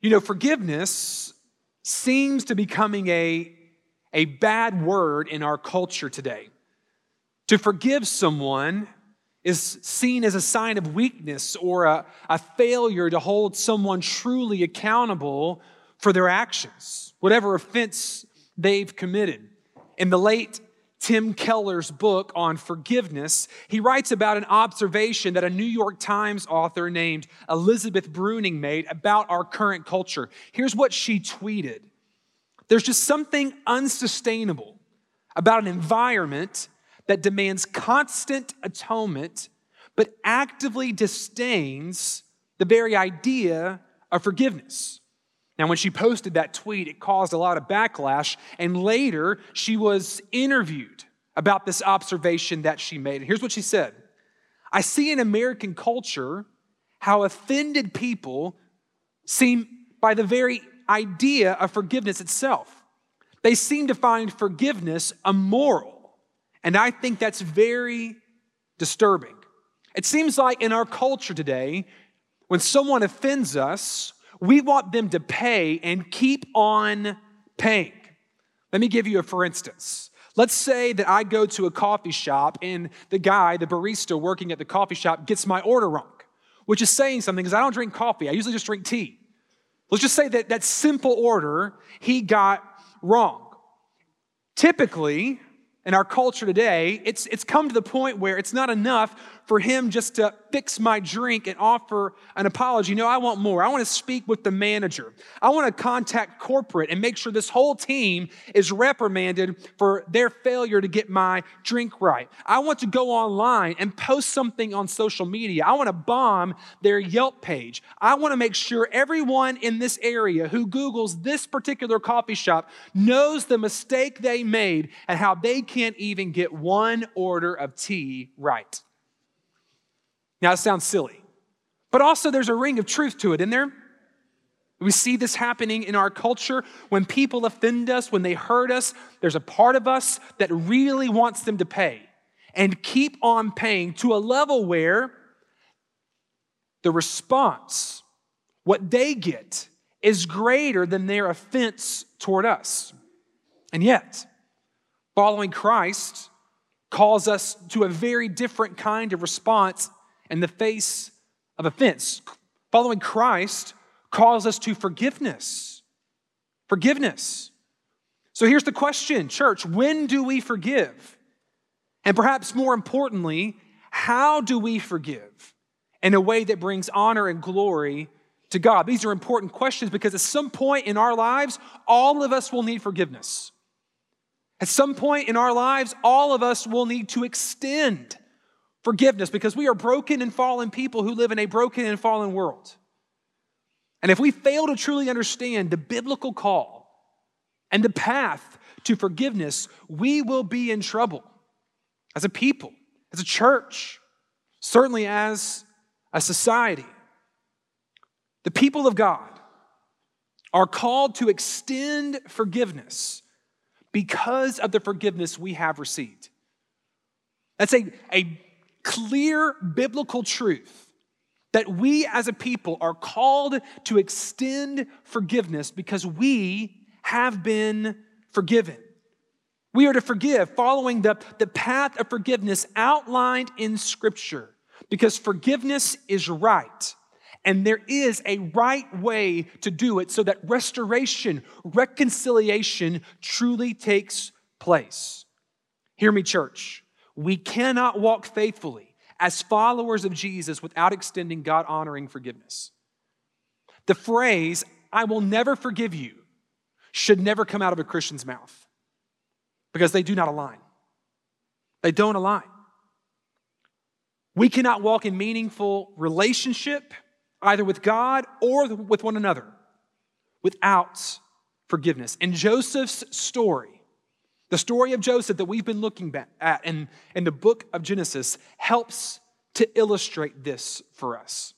You know, forgiveness seems to be becoming a, a bad word in our culture today. To forgive someone is seen as a sign of weakness or a, a failure to hold someone truly accountable for their actions, whatever offense they've committed. In the late Tim Keller's book on forgiveness, he writes about an observation that a New York Times author named Elizabeth Bruenig made about our current culture. Here's what she tweeted There's just something unsustainable about an environment that demands constant atonement, but actively disdains the very idea of forgiveness. Now, when she posted that tweet, it caused a lot of backlash, and later she was interviewed about this observation that she made. And here's what she said I see in American culture how offended people seem by the very idea of forgiveness itself. They seem to find forgiveness immoral, and I think that's very disturbing. It seems like in our culture today, when someone offends us, we want them to pay and keep on paying. Let me give you a for instance. Let's say that I go to a coffee shop and the guy, the barista working at the coffee shop, gets my order wrong, which is saying something because I don't drink coffee. I usually just drink tea. Let's just say that that simple order he got wrong. Typically, in our culture today, it's, it's come to the point where it's not enough for him just to fix my drink and offer an apology. No, I want more. I want to speak with the manager. I want to contact corporate and make sure this whole team is reprimanded for their failure to get my drink right. I want to go online and post something on social media. I want to bomb their Yelp page. I want to make sure everyone in this area who Googles this particular coffee shop knows the mistake they made and how they can't even get one order of tea right. Now, it sounds silly, but also there's a ring of truth to it, isn't there? We see this happening in our culture. When people offend us, when they hurt us, there's a part of us that really wants them to pay and keep on paying to a level where the response, what they get, is greater than their offense toward us. And yet, following Christ calls us to a very different kind of response in the face of offense. Following Christ calls us to forgiveness. Forgiveness. So here's the question, church when do we forgive? And perhaps more importantly, how do we forgive in a way that brings honor and glory to God? These are important questions because at some point in our lives, all of us will need forgiveness. At some point in our lives, all of us will need to extend forgiveness because we are broken and fallen people who live in a broken and fallen world. And if we fail to truly understand the biblical call and the path to forgiveness, we will be in trouble as a people, as a church, certainly as a society. The people of God are called to extend forgiveness because of the forgiveness we have received. That's a, a clear biblical truth that we as a people are called to extend forgiveness because we have been forgiven. We are to forgive following the, the path of forgiveness outlined in Scripture because forgiveness is right. And there is a right way to do it so that restoration, reconciliation truly takes place. Hear me, church. We cannot walk faithfully as followers of Jesus without extending God honoring forgiveness. The phrase, I will never forgive you, should never come out of a Christian's mouth because they do not align. They don't align. We cannot walk in meaningful relationship either with God or with one another without forgiveness. In Joseph's story, the story of Joseph that we've been looking at in, in the book of Genesis helps to illustrate this for us.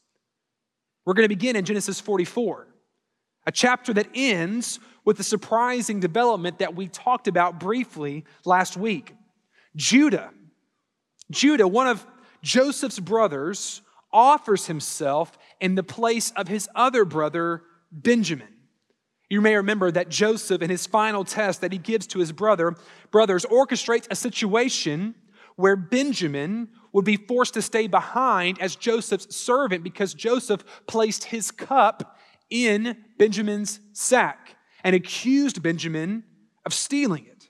We're going to begin in Genesis 44, a chapter that ends with the surprising development that we talked about briefly last week. Judah, Judah, one of Joseph's brothers, offers himself in the place of his other brother, Benjamin. You may remember that Joseph, in his final test that he gives to his brother, brothers, orchestrates a situation where Benjamin would be forced to stay behind as Joseph's servant because Joseph placed his cup in Benjamin's sack and accused Benjamin of stealing it.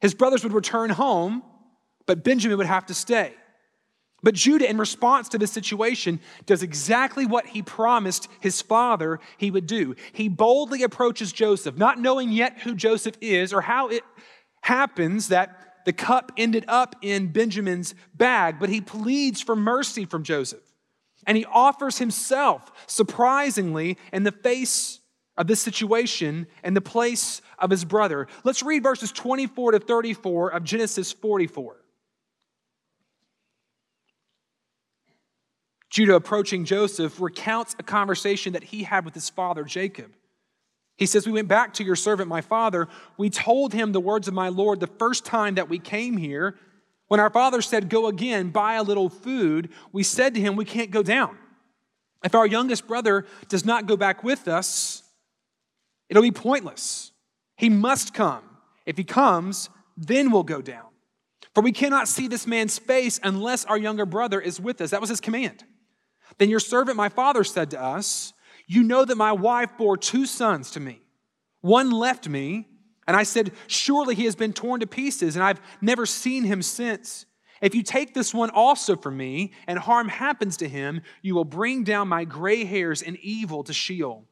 His brothers would return home, but Benjamin would have to stay. But Judah, in response to this situation, does exactly what he promised his father he would do. He boldly approaches Joseph, not knowing yet who Joseph is or how it happens that the cup ended up in Benjamin's bag, but he pleads for mercy from Joseph. And he offers himself, surprisingly, in the face of this situation and the place of his brother. Let's read verses 24 to 34 of Genesis 44. Judah, approaching Joseph, recounts a conversation that he had with his father, Jacob. He says, We went back to your servant, my father. We told him the words of my Lord the first time that we came here. When our father said, Go again, buy a little food, we said to him, We can't go down. If our youngest brother does not go back with us, it'll be pointless. He must come. If he comes, then we'll go down. For we cannot see this man's face unless our younger brother is with us. That was his command. Then your servant, my father, said to us, You know that my wife bore two sons to me. One left me, and I said, Surely he has been torn to pieces, and I've never seen him since. If you take this one also from me, and harm happens to him, you will bring down my gray hairs in evil to Sheol.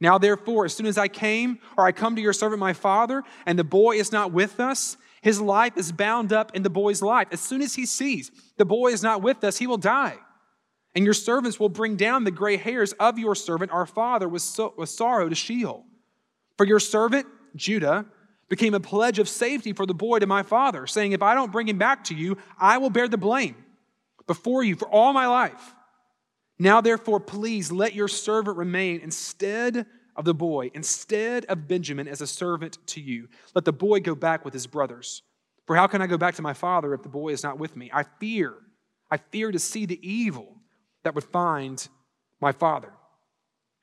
Now, therefore, as soon as I came, or I come to your servant my father, and the boy is not with us, his life is bound up in the boy's life. As soon as he sees the boy is not with us, he will die. And your servants will bring down the gray hairs of your servant, our father, with, so, with sorrow to Sheol. For your servant, Judah, became a pledge of safety for the boy to my father, saying, If I don't bring him back to you, I will bear the blame before you for all my life. Now, therefore, please let your servant remain instead of the boy, instead of Benjamin as a servant to you. Let the boy go back with his brothers. For how can I go back to my father if the boy is not with me? I fear, I fear to see the evil that would find my father.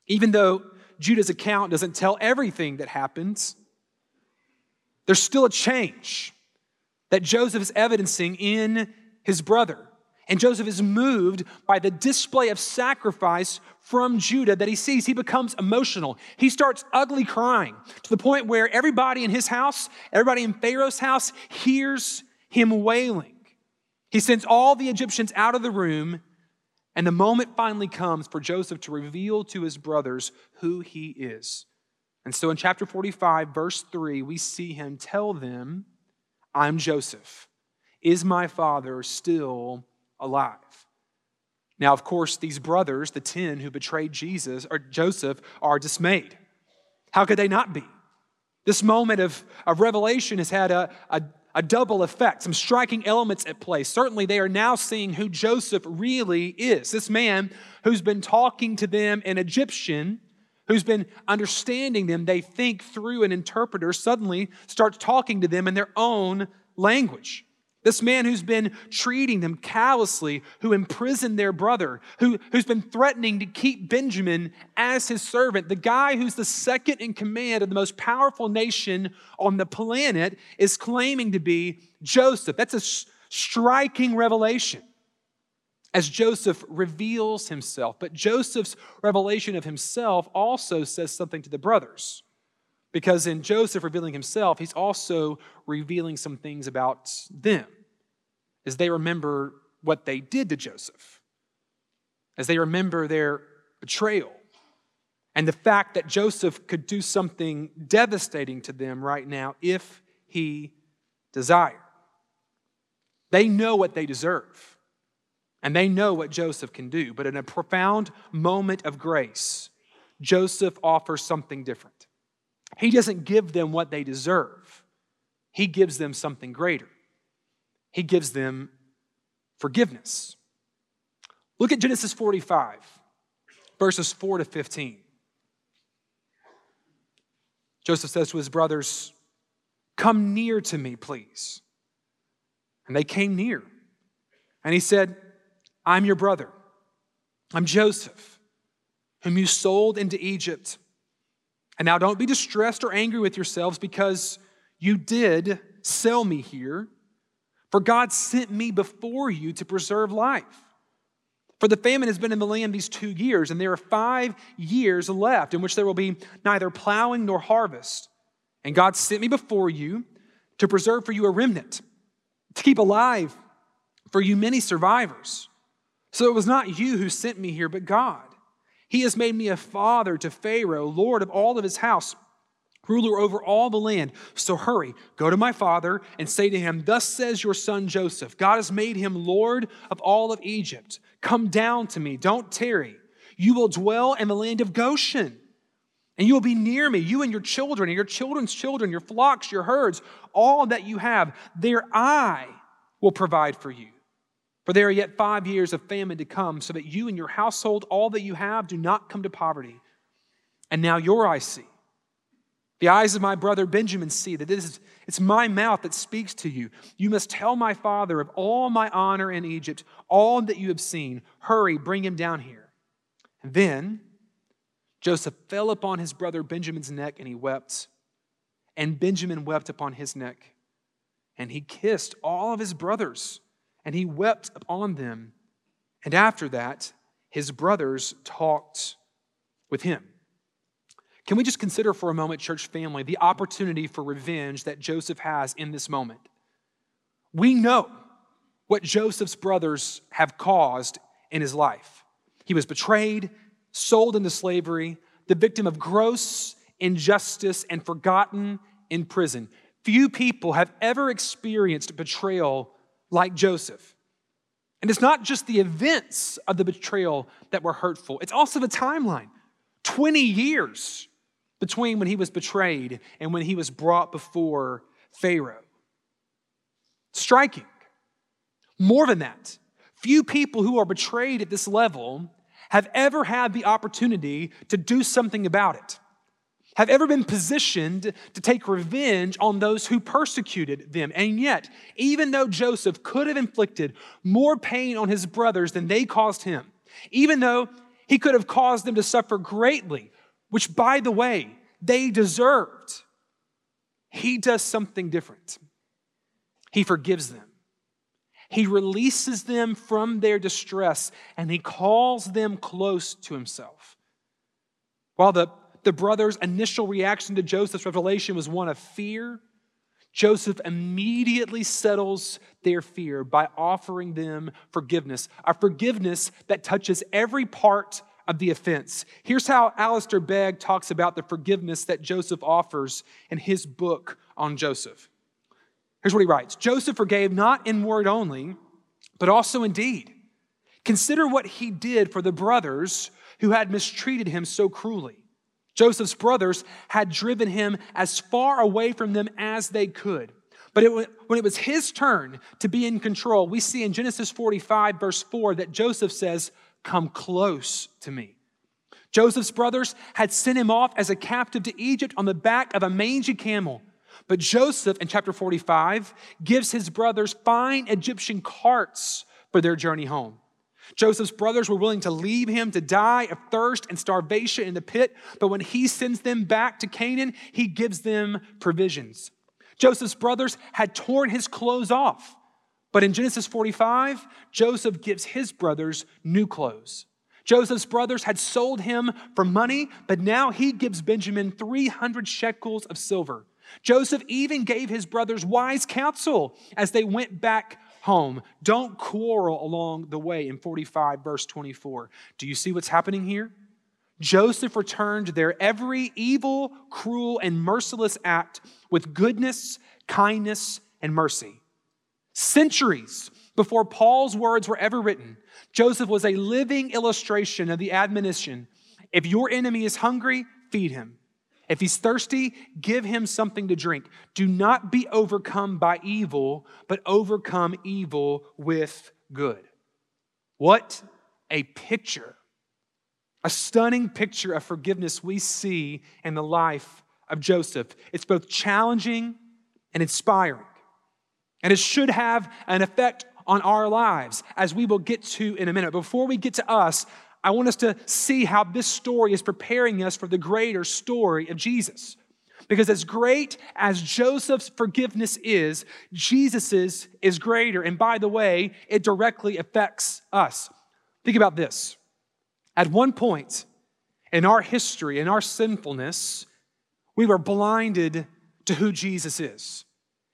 Even though Judah's account doesn't tell everything that happens, there's still a change that Joseph is evidencing in his brother. And Joseph is moved by the display of sacrifice from Judah that he sees. He becomes emotional. He starts ugly crying to the point where everybody in his house, everybody in Pharaoh's house, hears him wailing. He sends all the Egyptians out of the room and the moment finally comes for Joseph to reveal to his brothers who he is. And so in chapter 45, verse 3, we see him tell them, I'm Joseph. Is my father still alive? Now, of course, these brothers, the 10 who betrayed Jesus or Joseph, are dismayed. How could they not be? This moment of, of revelation has had a, a, a double effect, some striking elements at play. Certainly, they are now seeing who Joseph really is. This man who's been talking to them in Egyptian, who's been understanding them, they think through an interpreter, suddenly starts talking to them in their own language. This man who's been treating them callously, who imprisoned their brother, who, who's been threatening to keep Benjamin as his servant, the guy who's the second in command of the most powerful nation on the planet, is claiming to be Joseph. That's a striking revelation as Joseph reveals himself. But Joseph's revelation of himself also says something to the brothers. Because in Joseph revealing himself, he's also revealing some things about them as they remember what they did to Joseph, as they remember their betrayal, and the fact that Joseph could do something devastating to them right now if he desired. They know what they deserve, and they know what Joseph can do, but in a profound moment of grace, Joseph offers something different. He doesn't give them what they deserve, He gives them something greater. He gives them forgiveness. Look at Genesis 45, verses 4 to 15. Joseph says to his brothers, Come near to me, please. And they came near. And he said, I'm your brother. I'm Joseph whom you sold into Egypt. And now don't be distressed or angry with yourselves because you did sell me here, for God sent me before you to preserve life. For the famine has been in the land these two years, and there are five years left in which there will be neither plowing nor harvest. And God sent me before you to preserve for you a remnant, to keep alive for you many survivors. So it was not you who sent me here, but God. He has made me a father to Pharaoh, Lord of all of his house, ruler over all the land. So hurry, go to my father and say to him, Thus says your son Joseph God has made him Lord of all of Egypt. Come down to me, don't tarry. You will dwell in the land of Goshen. And you will be near me, you and your children, and your children's children, your flocks, your herds, all that you have. There I will provide for you. For there are yet five years of famine to come, so that you and your household, all that you have, do not come to poverty. And now your eyes see. The eyes of my brother Benjamin see that this is, it's my mouth that speaks to you. You must tell my father of all my honor in Egypt, all that you have seen. Hurry, bring him down here. And then Joseph fell upon his brother Benjamin's neck and he wept. And Benjamin wept upon his neck. And he kissed all of his brothers and he wept upon them. And after that, his brothers talked with him. Can we just consider for a moment, church family, the opportunity for revenge that Joseph has in this moment? We know what Joseph's brothers have caused in his life. He was betrayed, sold into slavery, the victim of gross injustice, and forgotten in prison. Few people have ever experienced betrayal like Joseph. And it's not just the events of the betrayal that were hurtful, it's also the timeline 20 years between when he was betrayed and when he was brought before Pharaoh. Striking. More than that, few people who are betrayed at this level have ever had the opportunity to do something about it have ever been positioned to take revenge on those who persecuted them. And yet, even though Joseph could have inflicted more pain on his brothers than they caused him, even though he could have caused them to suffer greatly, which, by the way, they deserved, he does something different. He forgives them. He releases them from their distress and he calls them close to himself. While the the brothers' initial reaction to Joseph's revelation was one of fear. Joseph immediately settles their fear by offering them forgiveness, a forgiveness that touches every part of the offense. Here's how Alistair Begg talks about the forgiveness that Joseph offers in his book on Joseph. Here's what he writes Joseph forgave not in word only, but also in deed. Consider what he did for the brothers who had mistreated him so cruelly. Joseph's brothers had driven him as far away from them as they could. But it, when it was his turn to be in control, we see in Genesis 45, verse 4, that Joseph says, Come close to me. Joseph's brothers had sent him off as a captive to Egypt on the back of a mangy camel. But Joseph, in chapter 45, gives his brothers fine Egyptian carts for their journey home. Joseph's brothers were willing to leave him to die of thirst and starvation in the pit, but when he sends them back to Canaan, he gives them provisions. Joseph's brothers had torn his clothes off, but in Genesis 45, Joseph gives his brothers new clothes. Joseph's brothers had sold him for money, but now he gives Benjamin 300 shekels of silver. Joseph even gave his brothers wise counsel as they went back home. Don't quarrel along the way in 45, verse 24. Do you see what's happening here? Joseph returned their every evil, cruel, and merciless act with goodness, kindness, and mercy. Centuries before Paul's words were ever written, Joseph was a living illustration of the admonition if your enemy is hungry, feed him. If he's thirsty, give him something to drink. Do not be overcome by evil, but overcome evil with good. What a picture, a stunning picture of forgiveness we see in the life of Joseph. It's both challenging and inspiring. And it should have an effect on our lives, as we will get to in a minute. Before we get to us, I want us to see how this story is preparing us for the greater story of Jesus. Because as great as Joseph's forgiveness is, Jesus's is greater. And by the way, it directly affects us. Think about this. At one point in our history, in our sinfulness, we were blinded to who Jesus is.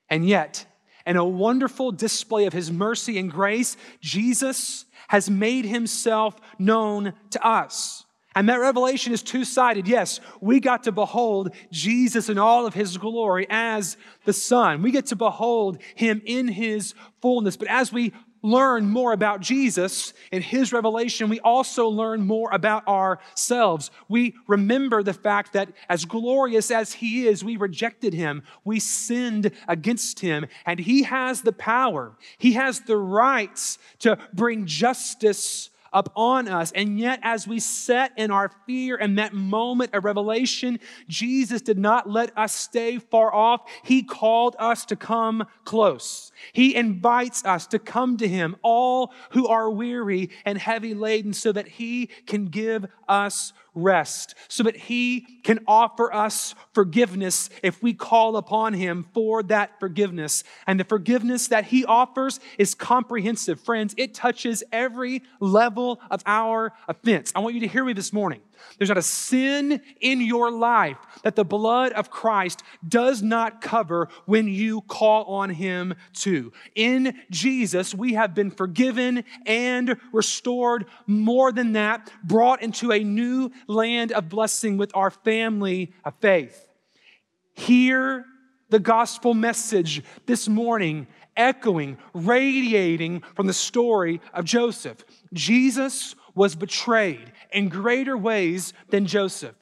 And yet, in a wonderful display of his mercy and grace, Jesus has made himself known to us. And that revelation is two sided. Yes, we got to behold Jesus in all of his glory as the Son. We get to behold him in his fullness. But as we learn more about Jesus and his revelation, we also learn more about ourselves. We remember the fact that as glorious as he is, we rejected him, we sinned against him, and he has the power, he has the rights to bring justice upon us. And yet, as we sat in our fear and that moment of revelation, Jesus did not let us stay far off. He called us to come close. He invites us to come to Him, all who are weary and heavy laden, so that He can give us rest, so that He can offer us forgiveness if we call upon Him for that forgiveness. And the forgiveness that He offers is comprehensive. Friends, it touches every level of our offense. I want you to hear me this morning. There's not a sin in your life that the blood of Christ does not cover when you call on Him to. In Jesus, we have been forgiven and restored. More than that, brought into a new land of blessing with our family of faith. Hear the gospel message this morning, echoing, radiating from the story of Joseph. Jesus was betrayed in greater ways than Joseph.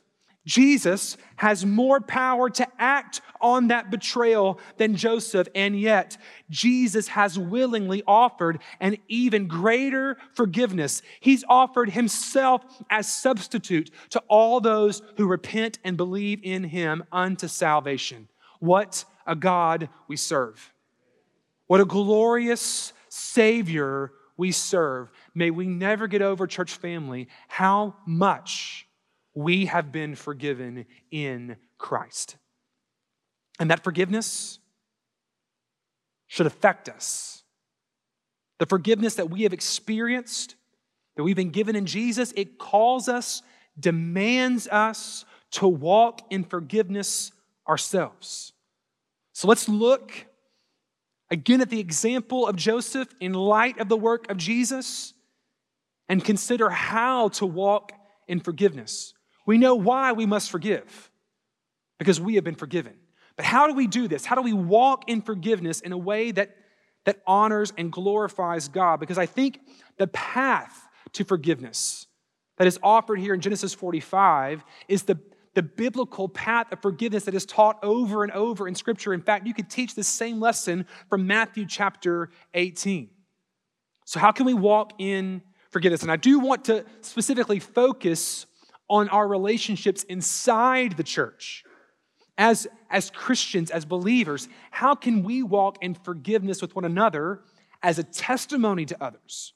Jesus has more power to act on that betrayal than Joseph, and yet Jesus has willingly offered an even greater forgiveness. He's offered himself as substitute to all those who repent and believe in him unto salvation. What a God we serve! What a glorious Savior we serve. May we never get over, church family, how much we have been forgiven in Christ. And that forgiveness should affect us. The forgiveness that we have experienced, that we've been given in Jesus, it calls us, demands us to walk in forgiveness ourselves. So let's look again at the example of Joseph in light of the work of Jesus and consider how to walk in forgiveness. We know why we must forgive because we have been forgiven. But how do we do this? How do we walk in forgiveness in a way that, that honors and glorifies God? Because I think the path to forgiveness that is offered here in Genesis 45 is the, the biblical path of forgiveness that is taught over and over in Scripture. In fact, you could teach the same lesson from Matthew chapter 18. So, how can we walk in forgiveness? And I do want to specifically focus on our relationships inside the church. As, as Christians, as believers, how can we walk in forgiveness with one another as a testimony to others?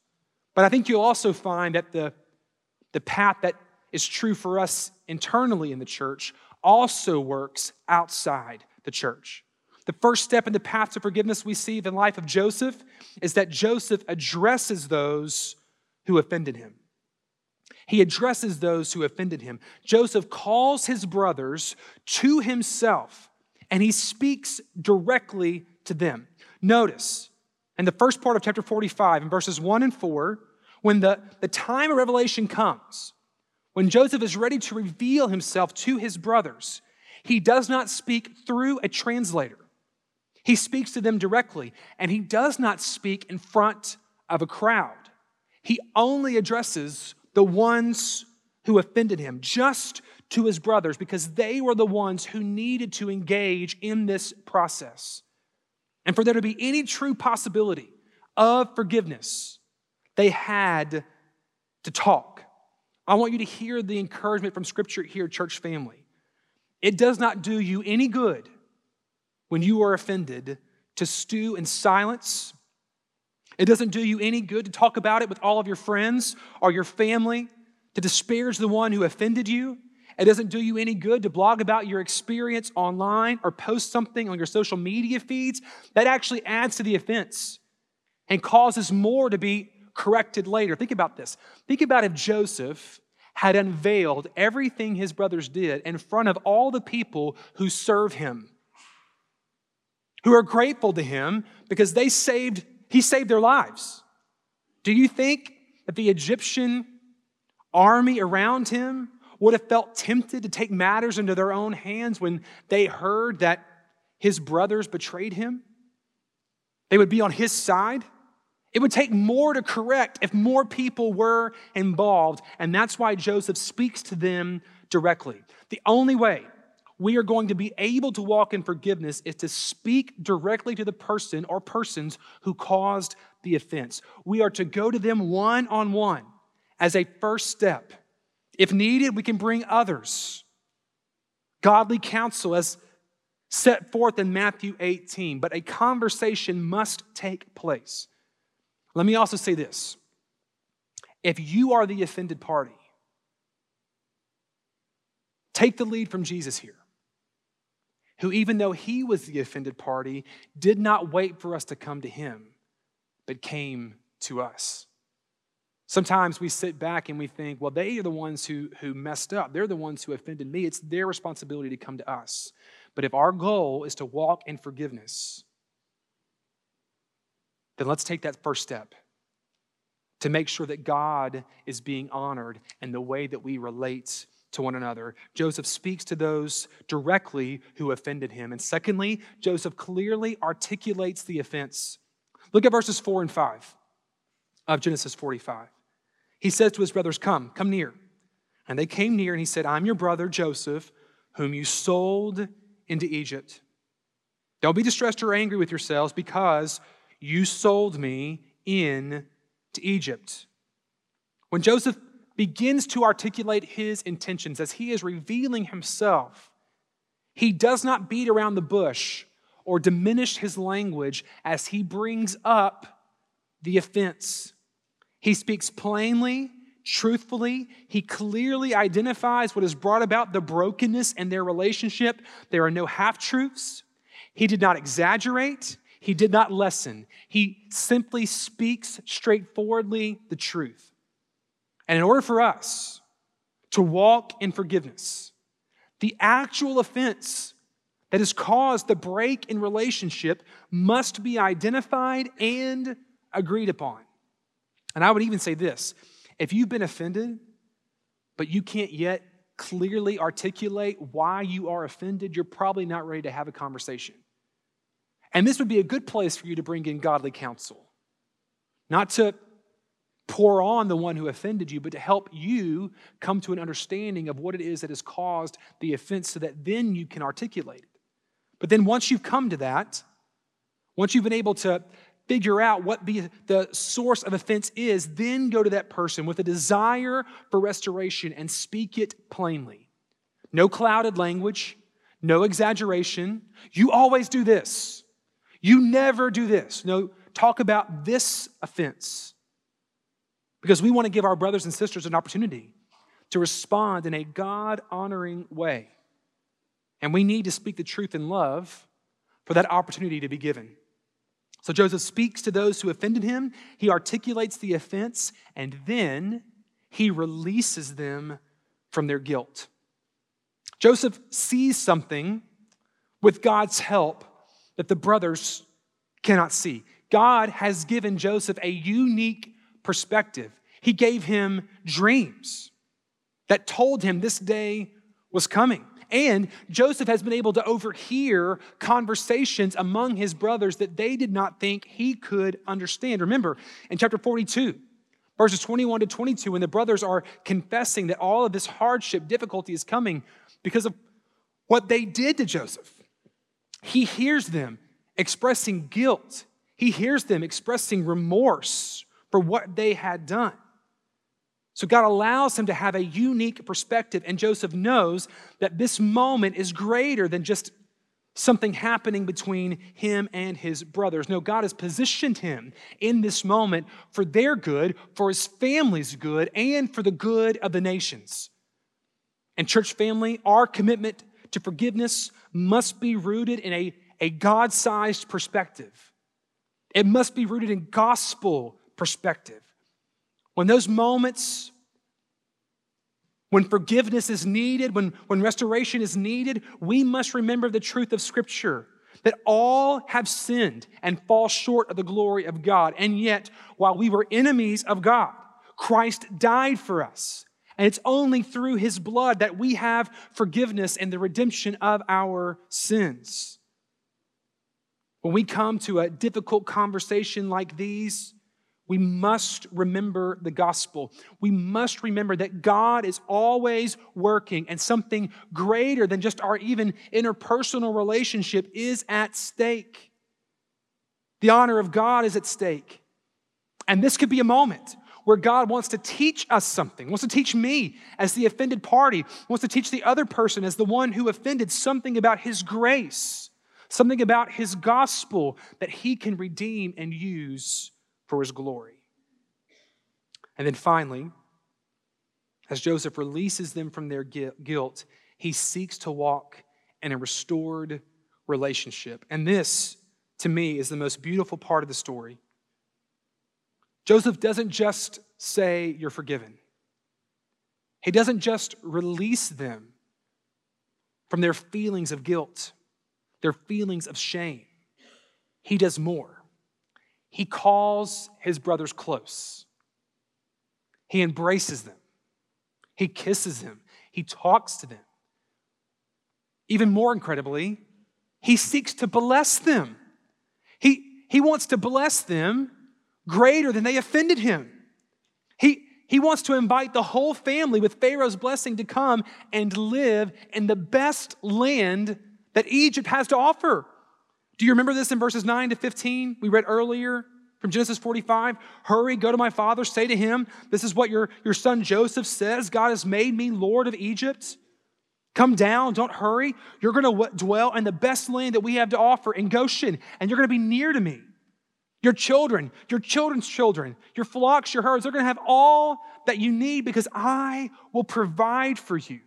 But I think you'll also find that the, the path that is true for us internally in the church also works outside the church. The first step in the path to forgiveness we see in the life of Joseph is that Joseph addresses those who offended him. He addresses those who offended him. Joseph calls his brothers to himself and he speaks directly to them. Notice in the first part of chapter 45, in verses 1 and 4, when the, the time of revelation comes, when Joseph is ready to reveal himself to his brothers, he does not speak through a translator. He speaks to them directly, and he does not speak in front of a crowd. He only addresses the ones who offended him, just to his brothers, because they were the ones who needed to engage in this process. And for there to be any true possibility of forgiveness, they had to talk. I want you to hear the encouragement from Scripture here, church family. It does not do you any good when you are offended to stew in silence. It doesn't do you any good to talk about it with all of your friends or your family. to disparage the one who offended you. It doesn't do you any good to blog about your experience online or post something on your social media feeds. That actually adds to the offense and causes more to be corrected later. Think about this. Think about if Joseph had unveiled everything his brothers did in front of all the people who serve him, who are grateful to him because they saved, he saved their lives. Do you think that the Egyptian army around him would have felt tempted to take matters into their own hands when they heard that his brothers betrayed him? They would be on his side. It would take more to correct if more people were involved, and that's why Joseph speaks to them directly. The only way we are going to be able to walk in forgiveness is to speak directly to the person or persons who caused the offense. We are to go to them one on one as a first step. If needed, we can bring others. Godly counsel, as set forth in Matthew 18, but a conversation must take place. Let me also say this if you are the offended party, take the lead from Jesus here, who, even though he was the offended party, did not wait for us to come to him, but came to us. Sometimes we sit back and we think, well, they are the ones who, who messed up. They're the ones who offended me. It's their responsibility to come to us. But if our goal is to walk in forgiveness, then let's take that first step to make sure that God is being honored in the way that we relate to one another. Joseph speaks to those directly who offended him. And secondly, Joseph clearly articulates the offense. Look at verses 4 and 5 of Genesis 45. He says to his brothers, Come, come near. And they came near, and he said, I'm your brother Joseph, whom you sold into Egypt. Don't be distressed or angry with yourselves because you sold me in to Egypt. When Joseph begins to articulate his intentions as he is revealing himself, he does not beat around the bush or diminish his language as he brings up the offense. He speaks plainly, truthfully. He clearly identifies what has brought about the brokenness in their relationship. There are no half truths. He did not exaggerate. He did not lessen. He simply speaks straightforwardly the truth. And in order for us to walk in forgiveness, the actual offense that has caused the break in relationship must be identified and agreed upon. And I would even say this if you've been offended, but you can't yet clearly articulate why you are offended, you're probably not ready to have a conversation. And this would be a good place for you to bring in godly counsel. Not to pour on the one who offended you, but to help you come to an understanding of what it is that has caused the offense so that then you can articulate it. But then once you've come to that, once you've been able to figure out what the, the source of offense is, then go to that person with a desire for restoration and speak it plainly. No clouded language, no exaggeration. You always do this. You never do this. No, talk about this offense. Because we want to give our brothers and sisters an opportunity to respond in a God honoring way. And we need to speak the truth in love for that opportunity to be given. So Joseph speaks to those who offended him, he articulates the offense, and then he releases them from their guilt. Joseph sees something with God's help that the brothers cannot see. God has given Joseph a unique perspective. He gave him dreams that told him this day was coming. And Joseph has been able to overhear conversations among his brothers that they did not think he could understand. Remember, in chapter 42, verses 21 to 22, when the brothers are confessing that all of this hardship, difficulty is coming because of what they did to Joseph, he hears them expressing guilt, he hears them expressing remorse for what they had done. So God allows him to have a unique perspective, and Joseph knows that this moment is greater than just something happening between him and his brothers. No, God has positioned him in this moment for their good, for his family's good, and for the good of the nations. And, church family, our commitment to forgiveness must be rooted in a, a God sized perspective. It must be rooted in gospel perspective. When those moments when forgiveness is needed, when, when restoration is needed, we must remember the truth of Scripture that all have sinned and fall short of the glory of God. And yet, while we were enemies of God, Christ died for us. And it's only through his blood that we have forgiveness and the redemption of our sins. When we come to a difficult conversation like these, we must remember the gospel. We must remember that God is always working and something greater than just our even interpersonal relationship is at stake. The honor of God is at stake. And this could be a moment where God wants to teach us something, wants to teach me as the offended party, wants to teach the other person as the one who offended something about his grace, something about his gospel that he can redeem and use for his glory. And then finally, as Joseph releases them from their guilt, he seeks to walk in a restored relationship. And this, to me, is the most beautiful part of the story. Joseph doesn't just say, You're forgiven. He doesn't just release them from their feelings of guilt, their feelings of shame. He does more he calls his brothers close. He embraces them. He kisses them. He talks to them. Even more incredibly, he seeks to bless them. He, he wants to bless them greater than they offended him. He, he wants to invite the whole family with Pharaoh's blessing to come and live in the best land that Egypt has to offer. Do you remember this in verses 9 to 15? We read earlier from Genesis 45. Hurry, go to my father, say to him, This is what your, your son Joseph says God has made me Lord of Egypt. Come down, don't hurry. You're going to dwell in the best land that we have to offer in Goshen, and you're going to be near to me. Your children, your children's children, your flocks, your herds, they're going to have all that you need because I will provide for you.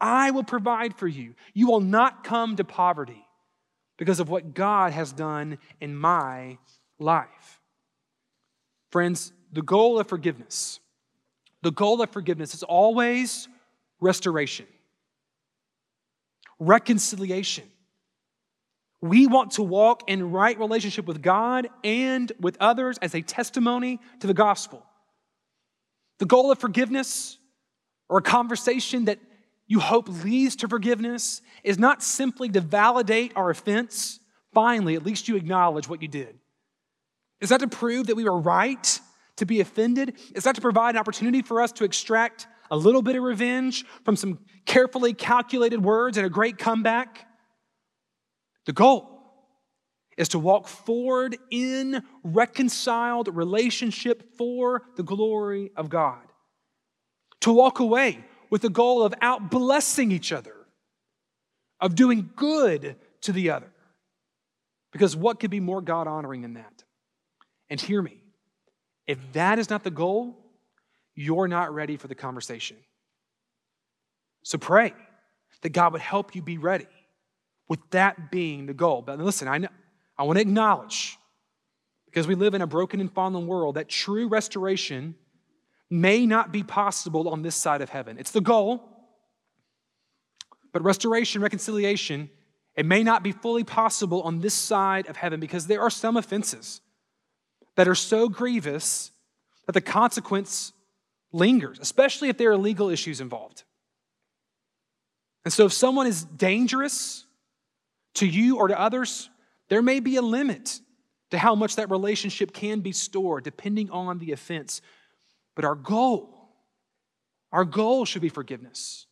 I will provide for you. You will not come to poverty because of what God has done in my life. Friends, the goal of forgiveness, the goal of forgiveness is always restoration, reconciliation. We want to walk in right relationship with God and with others as a testimony to the gospel. The goal of forgiveness or a conversation that you hope leads to forgiveness is not simply to validate our offense. Finally, at least you acknowledge what you did. Is that to prove that we were right to be offended? Is that to provide an opportunity for us to extract a little bit of revenge from some carefully calculated words and a great comeback? The goal is to walk forward in reconciled relationship for the glory of God. To walk away with the goal of out blessing each other, of doing good to the other. Because what could be more God honoring than that? And hear me if that is not the goal, you're not ready for the conversation. So pray that God would help you be ready with that being the goal. But listen, I, know, I want to acknowledge, because we live in a broken and fallen world, that true restoration may not be possible on this side of heaven. It's the goal, but restoration, reconciliation, it may not be fully possible on this side of heaven because there are some offenses that are so grievous that the consequence lingers, especially if there are legal issues involved. And so, if someone is dangerous to you or to others, there may be a limit to how much that relationship can be stored depending on the offense. But our goal, our goal should be forgiveness.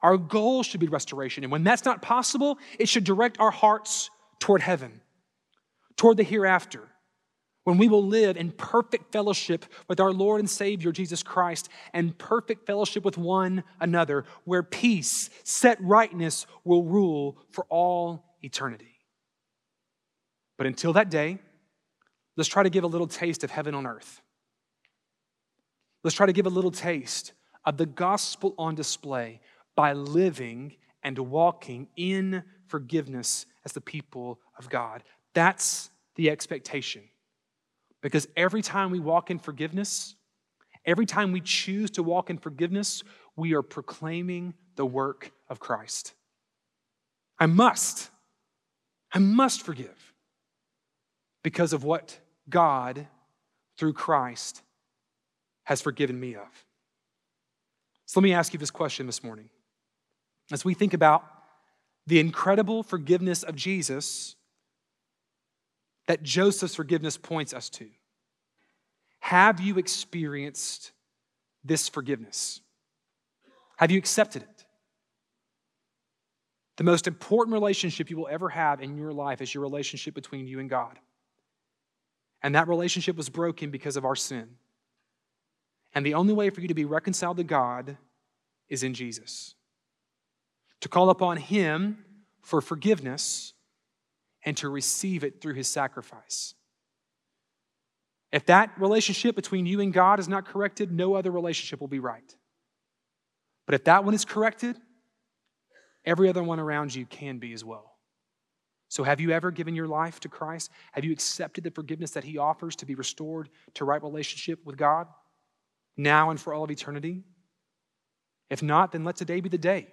Our goal should be restoration. And when that's not possible, it should direct our hearts toward heaven, toward the hereafter, when we will live in perfect fellowship with our Lord and Savior Jesus Christ and perfect fellowship with one another, where peace, set rightness will rule for all eternity. But until that day, let's try to give a little taste of heaven on earth. Let's try to give a little taste of the gospel on display by living and walking in forgiveness as the people of God. That's the expectation. Because every time we walk in forgiveness, every time we choose to walk in forgiveness, we are proclaiming the work of Christ. I must, I must forgive because of what God, through Christ, has forgiven me of. So let me ask you this question this morning. As we think about the incredible forgiveness of Jesus that Joseph's forgiveness points us to, have you experienced this forgiveness? Have you accepted it? The most important relationship you will ever have in your life is your relationship between you and God. And that relationship was broken because of our sin. And the only way for you to be reconciled to God is in Jesus. To call upon Him for forgiveness and to receive it through His sacrifice. If that relationship between you and God is not corrected, no other relationship will be right. But if that one is corrected, every other one around you can be as well. So, have you ever given your life to Christ? Have you accepted the forgiveness that He offers to be restored to right relationship with God? Now and for all of eternity? If not, then let today be the day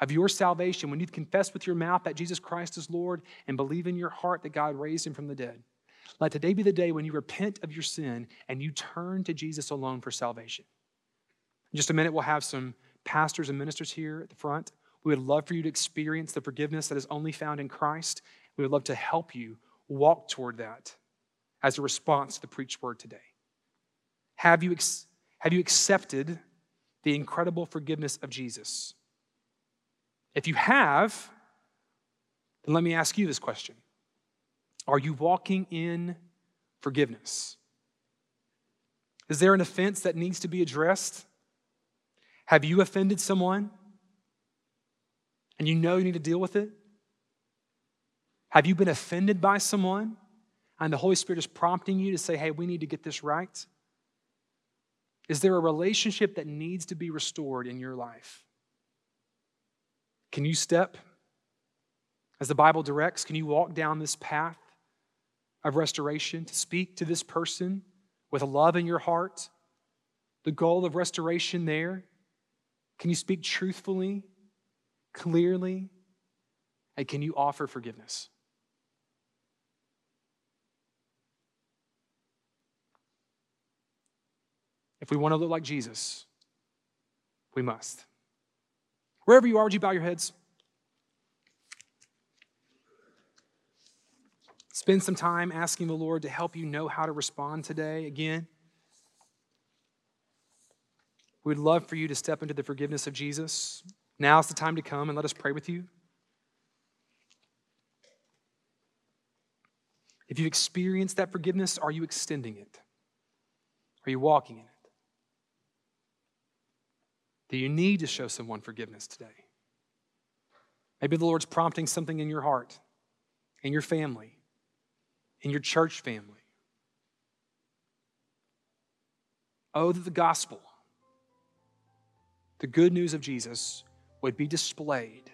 of your salvation when you confess with your mouth that Jesus Christ is Lord and believe in your heart that God raised him from the dead. Let today be the day when you repent of your sin and you turn to Jesus alone for salvation. In just a minute, we'll have some pastors and ministers here at the front. We would love for you to experience the forgiveness that is only found in Christ. We would love to help you walk toward that as a response to the preached word today. Have you have you accepted the incredible forgiveness of Jesus? If you have, then let me ask you this question Are you walking in forgiveness? Is there an offense that needs to be addressed? Have you offended someone and you know you need to deal with it? Have you been offended by someone and the Holy Spirit is prompting you to say, hey, we need to get this right? Is there a relationship that needs to be restored in your life? Can you step as the Bible directs? Can you walk down this path of restoration to speak to this person with love in your heart? The goal of restoration there? Can you speak truthfully, clearly? And can you offer forgiveness? If we want to look like Jesus, we must. Wherever you are, would you bow your heads? Spend some time asking the Lord to help you know how to respond today again. We'd love for you to step into the forgiveness of Jesus. Now's the time to come and let us pray with you. If you've experienced that forgiveness, are you extending it? Are you walking in it? Do you need to show someone forgiveness today? Maybe the Lord's prompting something in your heart, in your family, in your church family. Oh, that the gospel, the good news of Jesus, would be displayed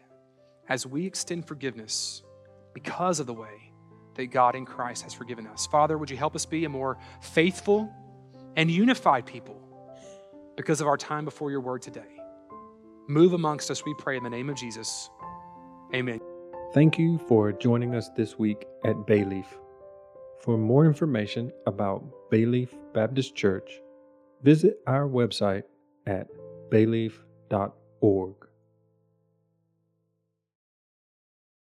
as we extend forgiveness because of the way that God in Christ has forgiven us. Father, would you help us be a more faithful and unified people? Because of our time before your word today. Move amongst us, we pray, in the name of Jesus. Amen. Thank you for joining us this week at Bayleaf. For more information about Bayleaf Baptist Church, visit our website at bayleaf.org.